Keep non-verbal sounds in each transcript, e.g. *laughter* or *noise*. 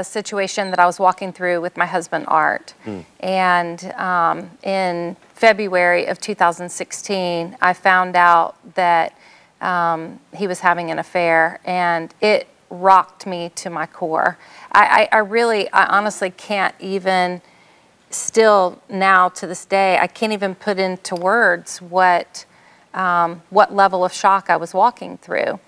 a situation that I was walking through with my husband, Art. Mm. And um, in February of 2016, I found out that um, he was having an affair, and it rocked me to my core. I, I, I really, I honestly can't even, still now to this day, I can't even put into words what, um, what level of shock I was walking through.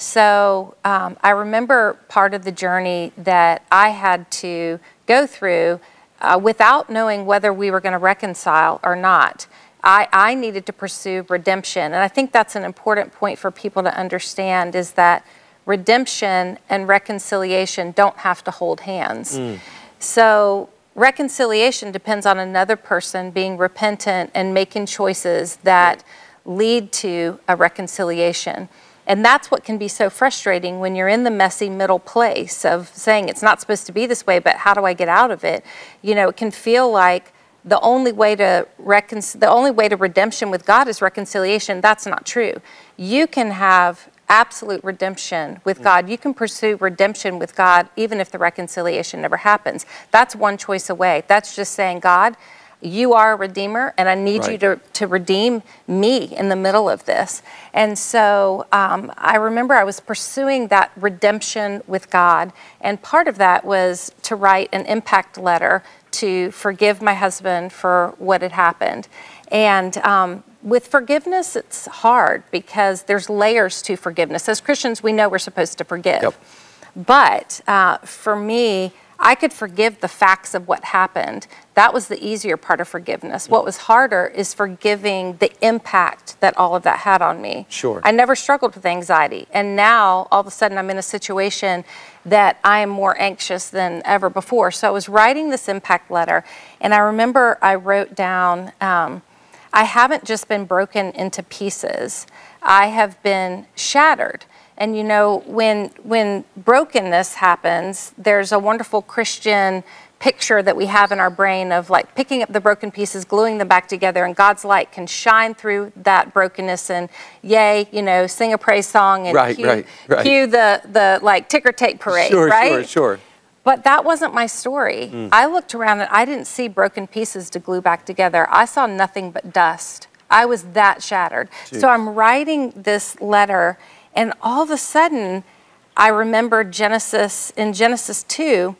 So um, I remember part of the journey that I had to go through uh, without knowing whether we were going to reconcile or not. I, I needed to pursue redemption. And I think that's an important point for people to understand is that redemption and reconciliation don't have to hold hands. Mm. So reconciliation depends on another person being repentant and making choices that lead to a reconciliation. And that's what can be so frustrating when you're in the messy middle place of saying it's not supposed to be this way, but how do I get out of it? You know, it can feel like the only way to recon- the only way to redemption with God is reconciliation. That's not true. You can have absolute redemption with mm. God. You can pursue redemption with God even if the reconciliation never happens. That's one choice away. That's just saying, God, you are a redeemer and I need right. you to, to redeem me in the middle of this. And so um, I remember I was pursuing that redemption with God. And part of that was to write an impact letter to forgive my husband for what had happened. And um, with forgiveness, it's hard because there's layers to forgiveness. As Christians, we know we're supposed to forgive. Yep. But uh, for me, I could forgive the facts of what happened. That was the easier part of forgiveness. What was harder is forgiving the impact that all of that had on me. Sure. I never struggled with anxiety. And now all of a sudden I'm in a situation that I am more anxious than ever before. So I was writing this impact letter, and I remember I wrote down, um, I haven't just been broken into pieces, I have been shattered. And you know, when when brokenness happens, there's a wonderful Christian picture that we have in our brain of like picking up the broken pieces, gluing them back together, and God's light can shine through that brokenness and yay, you know, sing a praise song and right, cue, right, right. cue the the like ticker tape parade, sure, right? Sure, sure, But that wasn't my story. Mm. I looked around and I didn't see broken pieces to glue back together. I saw nothing but dust. I was that shattered. Jeez. So I'm writing this letter and all of a sudden, I remembered Genesis in Genesis 2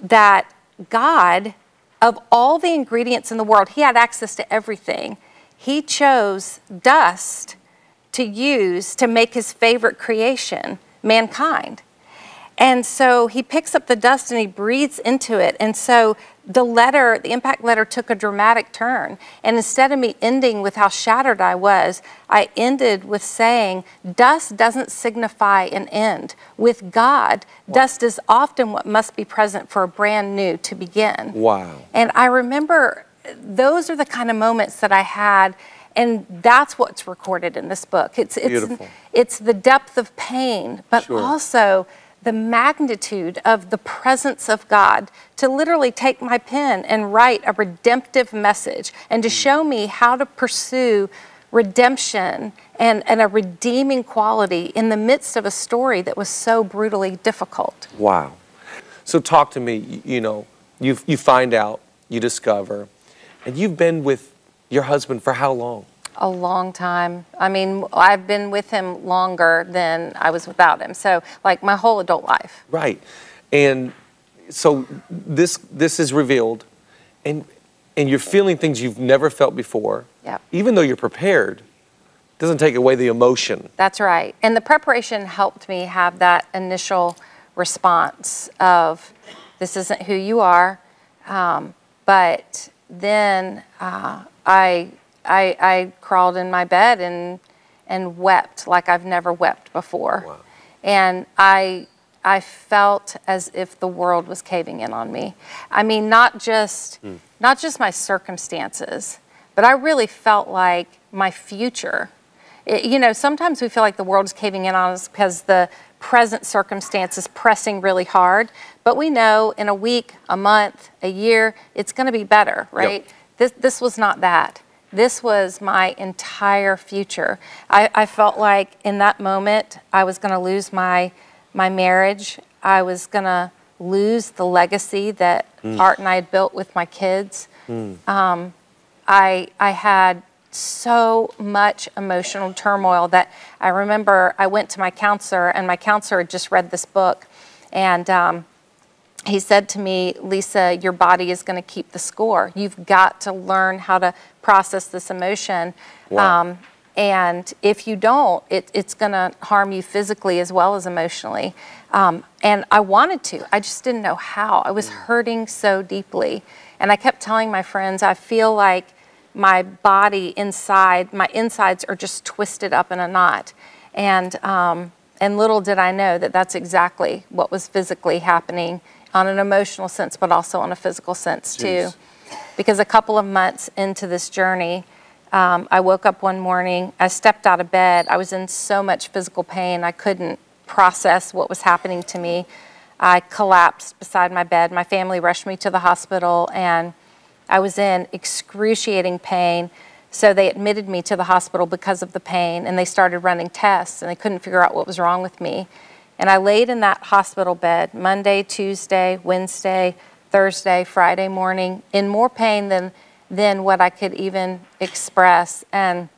that God, of all the ingredients in the world, He had access to everything. He chose dust to use to make His favorite creation, mankind. And so he picks up the dust and he breathes into it. And so the letter, the impact letter took a dramatic turn. And instead of me ending with how shattered I was, I ended with saying, dust doesn't signify an end. With God, wow. dust is often what must be present for a brand new to begin. Wow. And I remember those are the kind of moments that I had and that's what's recorded in this book. It's it's Beautiful. it's the depth of pain, but sure. also the magnitude of the presence of God to literally take my pen and write a redemptive message and to hmm. show me how to pursue redemption and, and a redeeming quality in the midst of a story that was so brutally difficult. Wow. So talk to me, you know, you, you find out, you discover, and you've been with your husband for how long? A long time. I mean, I've been with him longer than I was without him. So, like my whole adult life. Right. And so this this is revealed and and you're feeling things you've never felt before. Yeah. Even though you're prepared, doesn't take away the emotion. That's right. And the preparation helped me have that initial response of this isn't who you are. Um, but then uh, I I, I crawled in my bed and and wept like I've never wept before. Wow. And I I felt as if the world was caving in on me. I mean, not just mm. not just my circumstances, but I really felt like my future. It, you know, sometimes we feel like the world is caving in on us because the present circumstance is pressing really hard. But we know in a week, a month, a year, it's going to be better, right? Yep. This this was not that. This was my entire future. I, I felt like in that moment I was going to lose my, my marriage. I was going to lose the legacy that Art and I had built with my kids. Um, I, I had so much emotional turmoil that I remember I went to my counselor, and my counselor had just read this book. And um, he said to me, Lysa, your body is going to keep the score. You've got to learn how to process this emotion. Wow. Um, and if you don't, it, it's going to harm you physically as well as emotionally. Um, and I wanted to, I just didn't know how. I was hurting so deeply. And I kept telling my friends, I feel like my body inside, my insides are just twisted up in a knot. And, um, and little did I know that that's exactly what was physically happening on an emotional sense, but also on a physical sense too. Because a couple of months into this journey, um, I woke up one morning, I stepped out of bed. I was in so much physical pain, I couldn't process what was happening to me. I collapsed beside my bed. My family rushed me to the hospital, and I was in excruciating pain. So they admitted me to the hospital because of the pain, and they started running tests, and they couldn't figure out what was wrong with me. And I laid in that hospital bed Monday, Tuesday, Wednesday, Thursday, Friday morning in more pain than, than what I could even express. And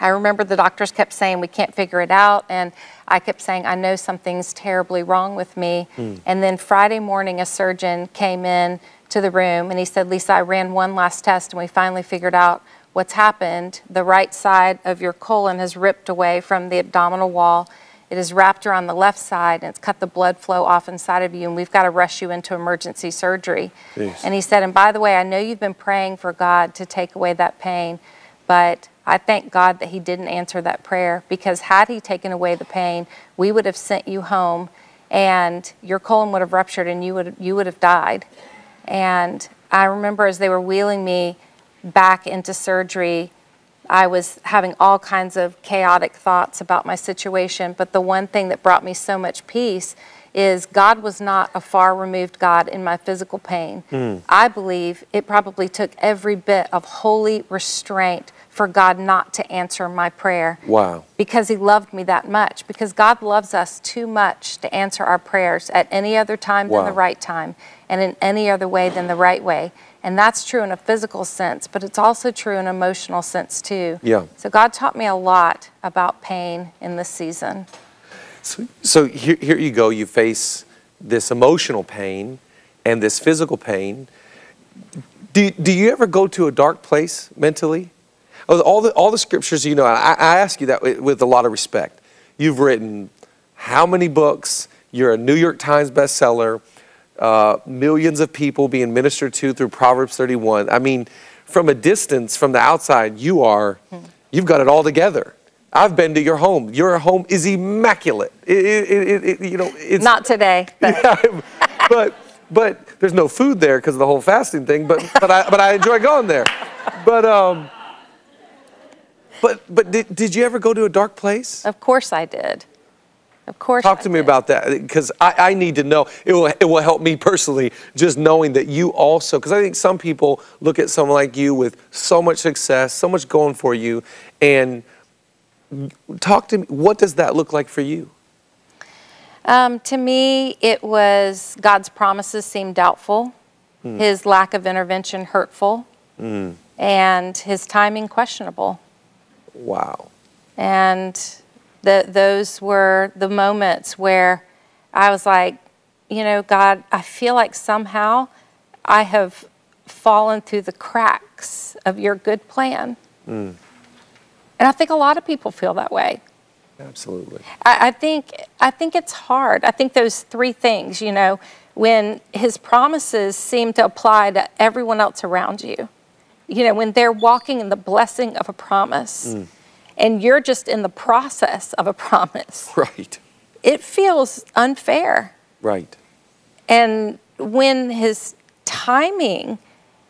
I remember the doctors kept saying, We can't figure it out. And I kept saying, I know something's terribly wrong with me. Hmm. And then Friday morning, a surgeon came in to the room and he said, Lysa, I ran one last test and we finally figured out what's happened. The right side of your colon has ripped away from the abdominal wall. It is wrapped around the left side and it's cut the blood flow off inside of you, and we've got to rush you into emergency surgery. Jeez. And he said, And by the way, I know you've been praying for God to take away that pain, but I thank God that He didn't answer that prayer because had He taken away the pain, we would have sent you home and your colon would have ruptured and you would, you would have died. And I remember as they were wheeling me back into surgery, I was having all kinds of chaotic thoughts about my situation. But the one thing that brought me so much peace is God was not a far removed God in my physical pain. Hmm. I believe it probably took every bit of holy restraint for God not to answer my prayer Wow. because he loved me that much. Because God loves us too much to answer our prayers at any other time than the right time and in any other way than the right way. And that's true in a physical sense, but it's also true in an emotional sense too. Yeah. So God taught me a lot about pain in this season. So, so here, here you go. You face this emotional pain and this physical pain. Do, do you ever go to a dark place mentally? All the, all the scriptures, you know, I, I ask you that with, with a lot of respect. You've written how many books? You're a New York Times bestseller, uh, millions of people being ministered to through Proverbs 31. I mean, from a distance, from the outside, you are, you've got it all together. I've been to your home. Your home is immaculate. It, it, it, you know, it's Not today, but *laughs* yeah, but but there's no food there because of the whole fasting thing. But but I but I enjoy going there. But um. But but did, did you ever go to a dark place? of course I did. Of course. Talk to me about that because I, I need to know. It will it will help me personally just knowing that you also because I think some people look at someone like you with so much success, so much going for you, and talk to me. What does that look like for you? Um, to me, it was God's promises seemed doubtful, His lack of intervention hurtful, and His timing questionable. Wow. And the, those were the moments where I was like, you know, God, I feel like somehow I have fallen through the cracks of your good plan. Mm. And I think a lot of people feel that way. Absolutely. I, I think I think it's hard. I think those three things, you know, when his promises seem to apply to everyone else around you, you know, when they're walking in the blessing of a promise, mm. And you're just in the process of a *laughs* promise, Right. it feels unfair. Right. And when his timing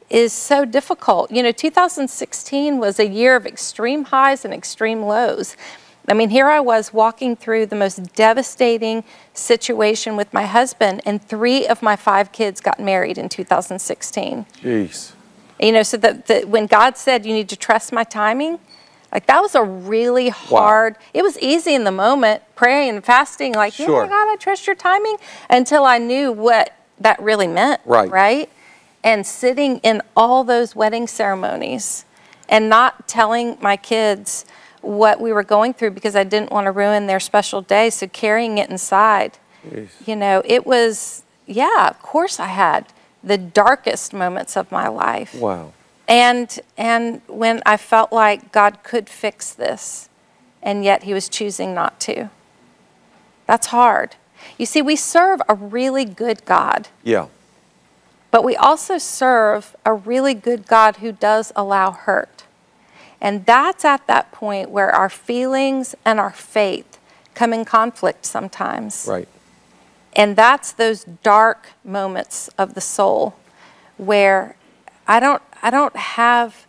is so difficult, you know, 2016 was a year of extreme highs and extreme lows. I mean, here I was walking through the most devastating situation with my husband, and three of my five kids got married in 2016. Jeez. You know, so that, that when God said, You need to trust my timing, Like that was a really hard. It was easy in the moment, praying and fasting, like, Sure. yeah, God, I trust your timing, until I knew what that really meant. Right. Right. And sitting in all those wedding ceremonies, and not telling my kids what we were going through because I didn't want to ruin their special day. So carrying it inside, you know, it was. Yeah, of course I had the darkest moments of my life. Wow. And and when I felt like God could fix this, and yet He was choosing not to. That's hard. You see, we serve a really good God, Yeah. but we also serve a really good God who does allow hurt. And that's at that point where our feelings and our faith come in conflict sometimes. Right. And that's those dark moments of the soul where I don't I don't have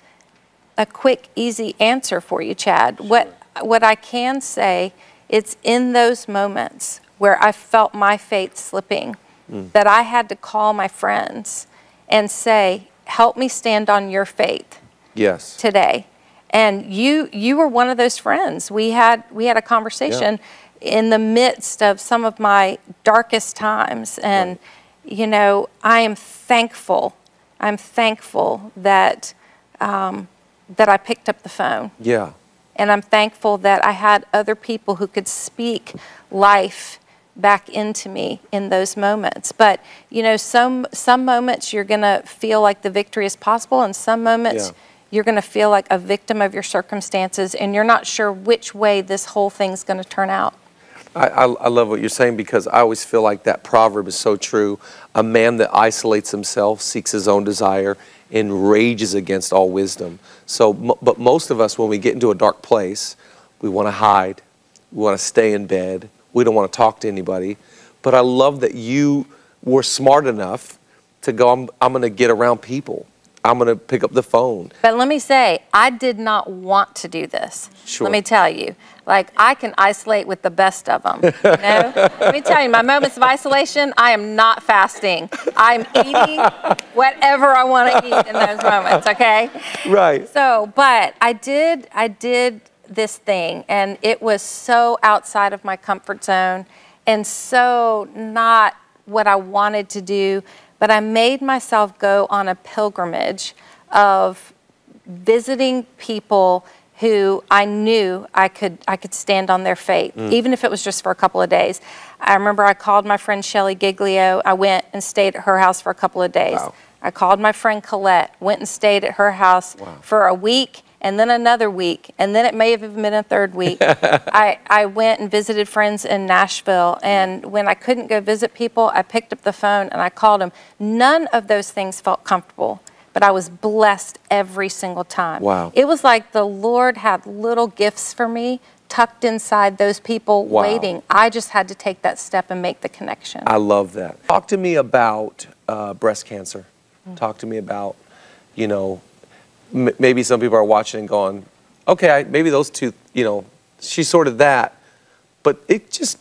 a quick easy answer for you, Chad. What what I can say it's in those moments where I felt my faith slipping hmm. that I had to call my friends and say, "Help me stand on your faith." Yes. today and you you were one of those friends we had we had a conversation in the midst of some of my darkest times and you know i am thankful i'm thankful that um, that i picked up the phone Yeah. and i'm thankful that i had other people who could speak life back into me in those moments but you know some some moments you're going to feel like the victory is possible and some moments Yeah. you're going to feel like a victim of your circumstances and you're not sure which way this whole thing's going to turn out I, I, I love what you're saying because I always feel like that proverb is so true. A man that isolates himself seeks his own desire and rages against all wisdom. So, but most of us, when we get into a dark place, we want to hide, we want to stay in bed, we don't want to talk to anybody. But I love that you were smart enough to go, I'm, I'm going to get around people. I'm going to pick up the phone. but let me say i did not want to do this Sure. let me tell you like i can isolate with the best of them you know? *laughs* let me tell you my moments of isolation i am not fasting i'm eating whatever i want to eat in those moments okay Right. So, but I did, I did this thing, and it was so outside of my comfort zone and so not what I wanted to do. But I made myself go on a pilgrimage of visiting people who I knew I could I could stand on their faith, mm. even if it was just for a couple of days. I remember I called my friend Shelley Giglio. I went and stayed at her house for a couple of days. Wow. I called my friend Colette, went and stayed at her house for a week and then another week, and then it may have even been a third week. *laughs* I, I went and visited friends in Nashville, and when I couldn't go visit people, I picked up the phone and I called them. None of those things felt comfortable, but I was blessed every single time. Wow. It was like the Lord had little gifts for me tucked inside those people Wow. waiting. I just had to take that step and make the connection. I love that. Talk to me about uh, breast cancer. Talk to me about, you know, m- maybe some people are watching and going, okay, I, maybe those two, you know, she sorted that, but it just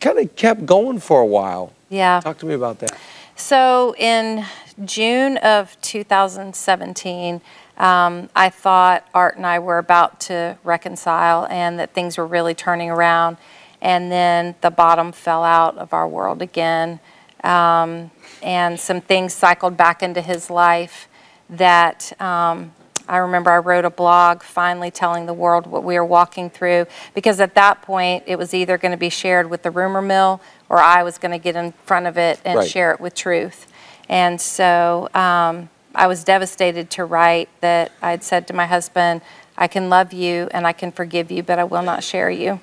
kind of kept going for a while. yeah. Talk to me about that. So in June of 2017, um, I thought Art and I were about to reconcile and that things were really turning around. And then the bottom fell out of our world again. Um, and some things cycled back into his life that um, I remember I wrote a blog finally telling the world what we were walking through because at that point it was either going to be shared with the rumor mill or I was going to get in front of it and Right. share it with truth. And so um, I was devastated to write that I'd said to my husband, I can love you and I can forgive you, but I will not share you.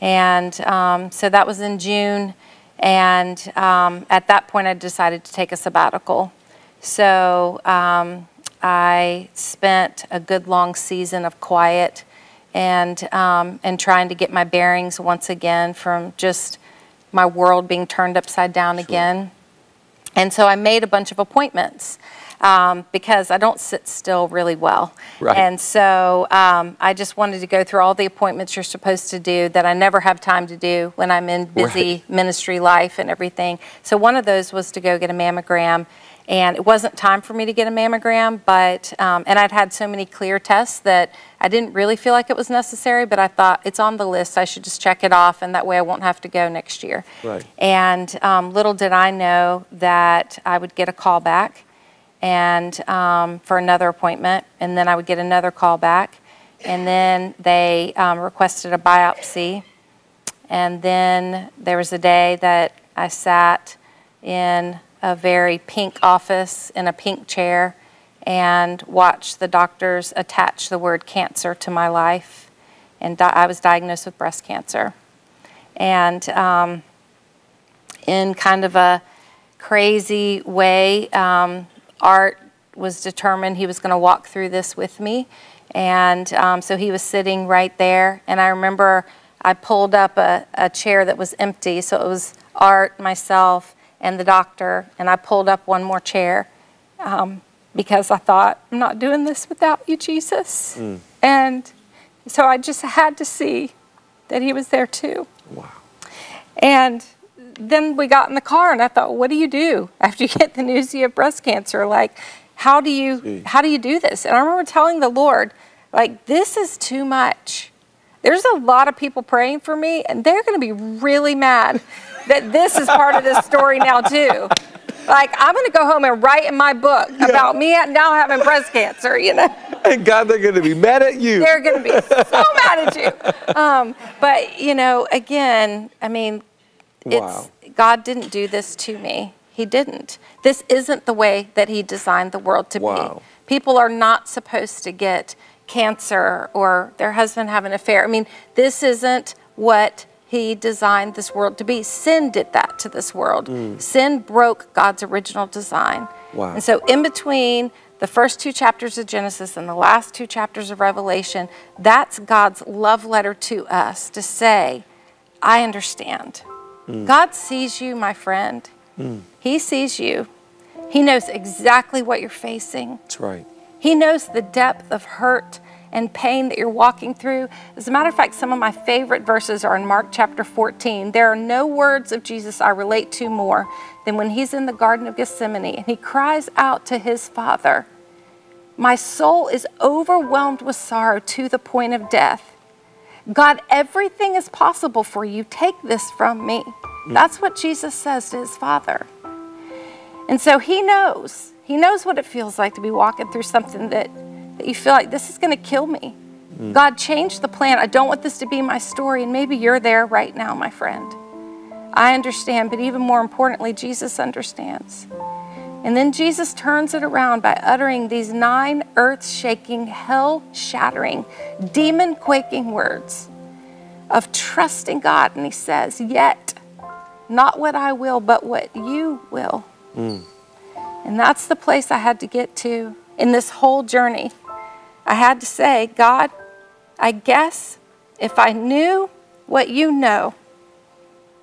And um, so that was in June. And um, at that point, I decided to take a sabbatical. So um, I spent a good long season of quiet and, um, and trying to get my bearings once again from just my world being turned upside down again. And so I made a bunch of appointments. um, because I don't sit still really well. Right. And so um, I just wanted to go through all the appointments you're supposed to do that I never have time to do when I'm in busy Right. ministry life and everything. So one of those was to go get a mammogram. And it wasn't time for me to get a mammogram, but, um, and I'd had so many clear tests that I didn't really feel like it was necessary, but I thought it's on the list. I should just check it off, and that way I won't have to go next year. Right. And um, little did I know that I would get a call back and um, for another appointment, and then I would get another call back, and then they um, requested a biopsy, and then there was a day that I sat in a very pink office in a pink chair and watched the doctors attach the word cancer to my life, and I was diagnosed with breast cancer, and um, in kind of a crazy way. Um, Art was determined he was going to walk through this with me. And um, so he was sitting right there. And I remember I pulled up a, a chair that was empty. So it was Art, myself, and the doctor. And I pulled up one more chair um, because I thought, I'm not doing this without you, Jesus. And so I just had to see that he was there too. Wow. And then we got in the car and I thought, what do you do after you get the news you have breast cancer? Like, how do you how do you do this? And I remember telling the Lord, like, this is too much. There's a lot of people praying for me, and they're going to be really mad that this is part of this story now too. Like, I'm going to go home and write in my book about me now having breast cancer. You know. And God, they're going to be mad at you. They're going to be so mad at you. Um, but, you know, again, I mean, Wow. God didn't do this to me. He didn't. This isn't the way that He designed the world to Wow. be. People are not supposed to get cancer or their husband have an affair. I mean, this isn't what He designed this world to be. Sin did that to this world. Mm. Sin broke God's original design. Wow. And so, in between the first two chapters of Genesis and the last two chapters of Revelation, that's God's love letter to us to say, I understand. Mm. God sees you, my friend. Mm. He sees you. He knows exactly what you're facing. That's right. He knows the depth of hurt and pain that you're walking through. As a matter of fact, some of my favorite verses are in Mark chapter 14. There are no words of Jesus I relate to more than when he's in the Garden of Gethsemane and he cries out to his Father, My soul is overwhelmed with sorrow to the point of death. God, everything is possible for you. Take this from me. That's what Jesus says to his Father. And so he knows. He knows what it feels like to be walking through something that, that you feel like this is going to kill me. Mm. God changed the plan. I don't want this to be my story. And maybe you're there right now, my friend. I understand, but even more importantly, Jesus understands. And then Jesus turns it around by uttering these nine earth shaking, hell shattering, demon quaking words of trusting God. And he says, Yet, not what I will, but what you will. Mm. And that's the place I had to get to in this whole journey. I had to say, God, I guess if I knew what you know,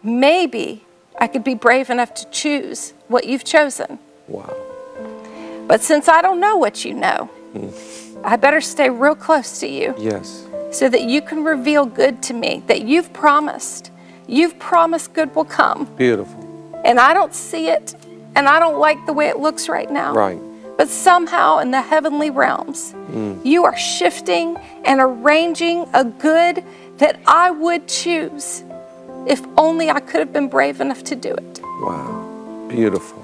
maybe I could be brave enough to choose what you've chosen. Wow. But since I don't know what you know, hmm. I better stay real close to you Yes. so that you can reveal good to me that you've promised. You've promised good will come. Beautiful. And I don't see it, and I don't like the way it looks right now. Right. But somehow in the heavenly realms, hmm. you are shifting and arranging a good that I would choose if only I could have been brave enough to do it. Wow. Beautiful.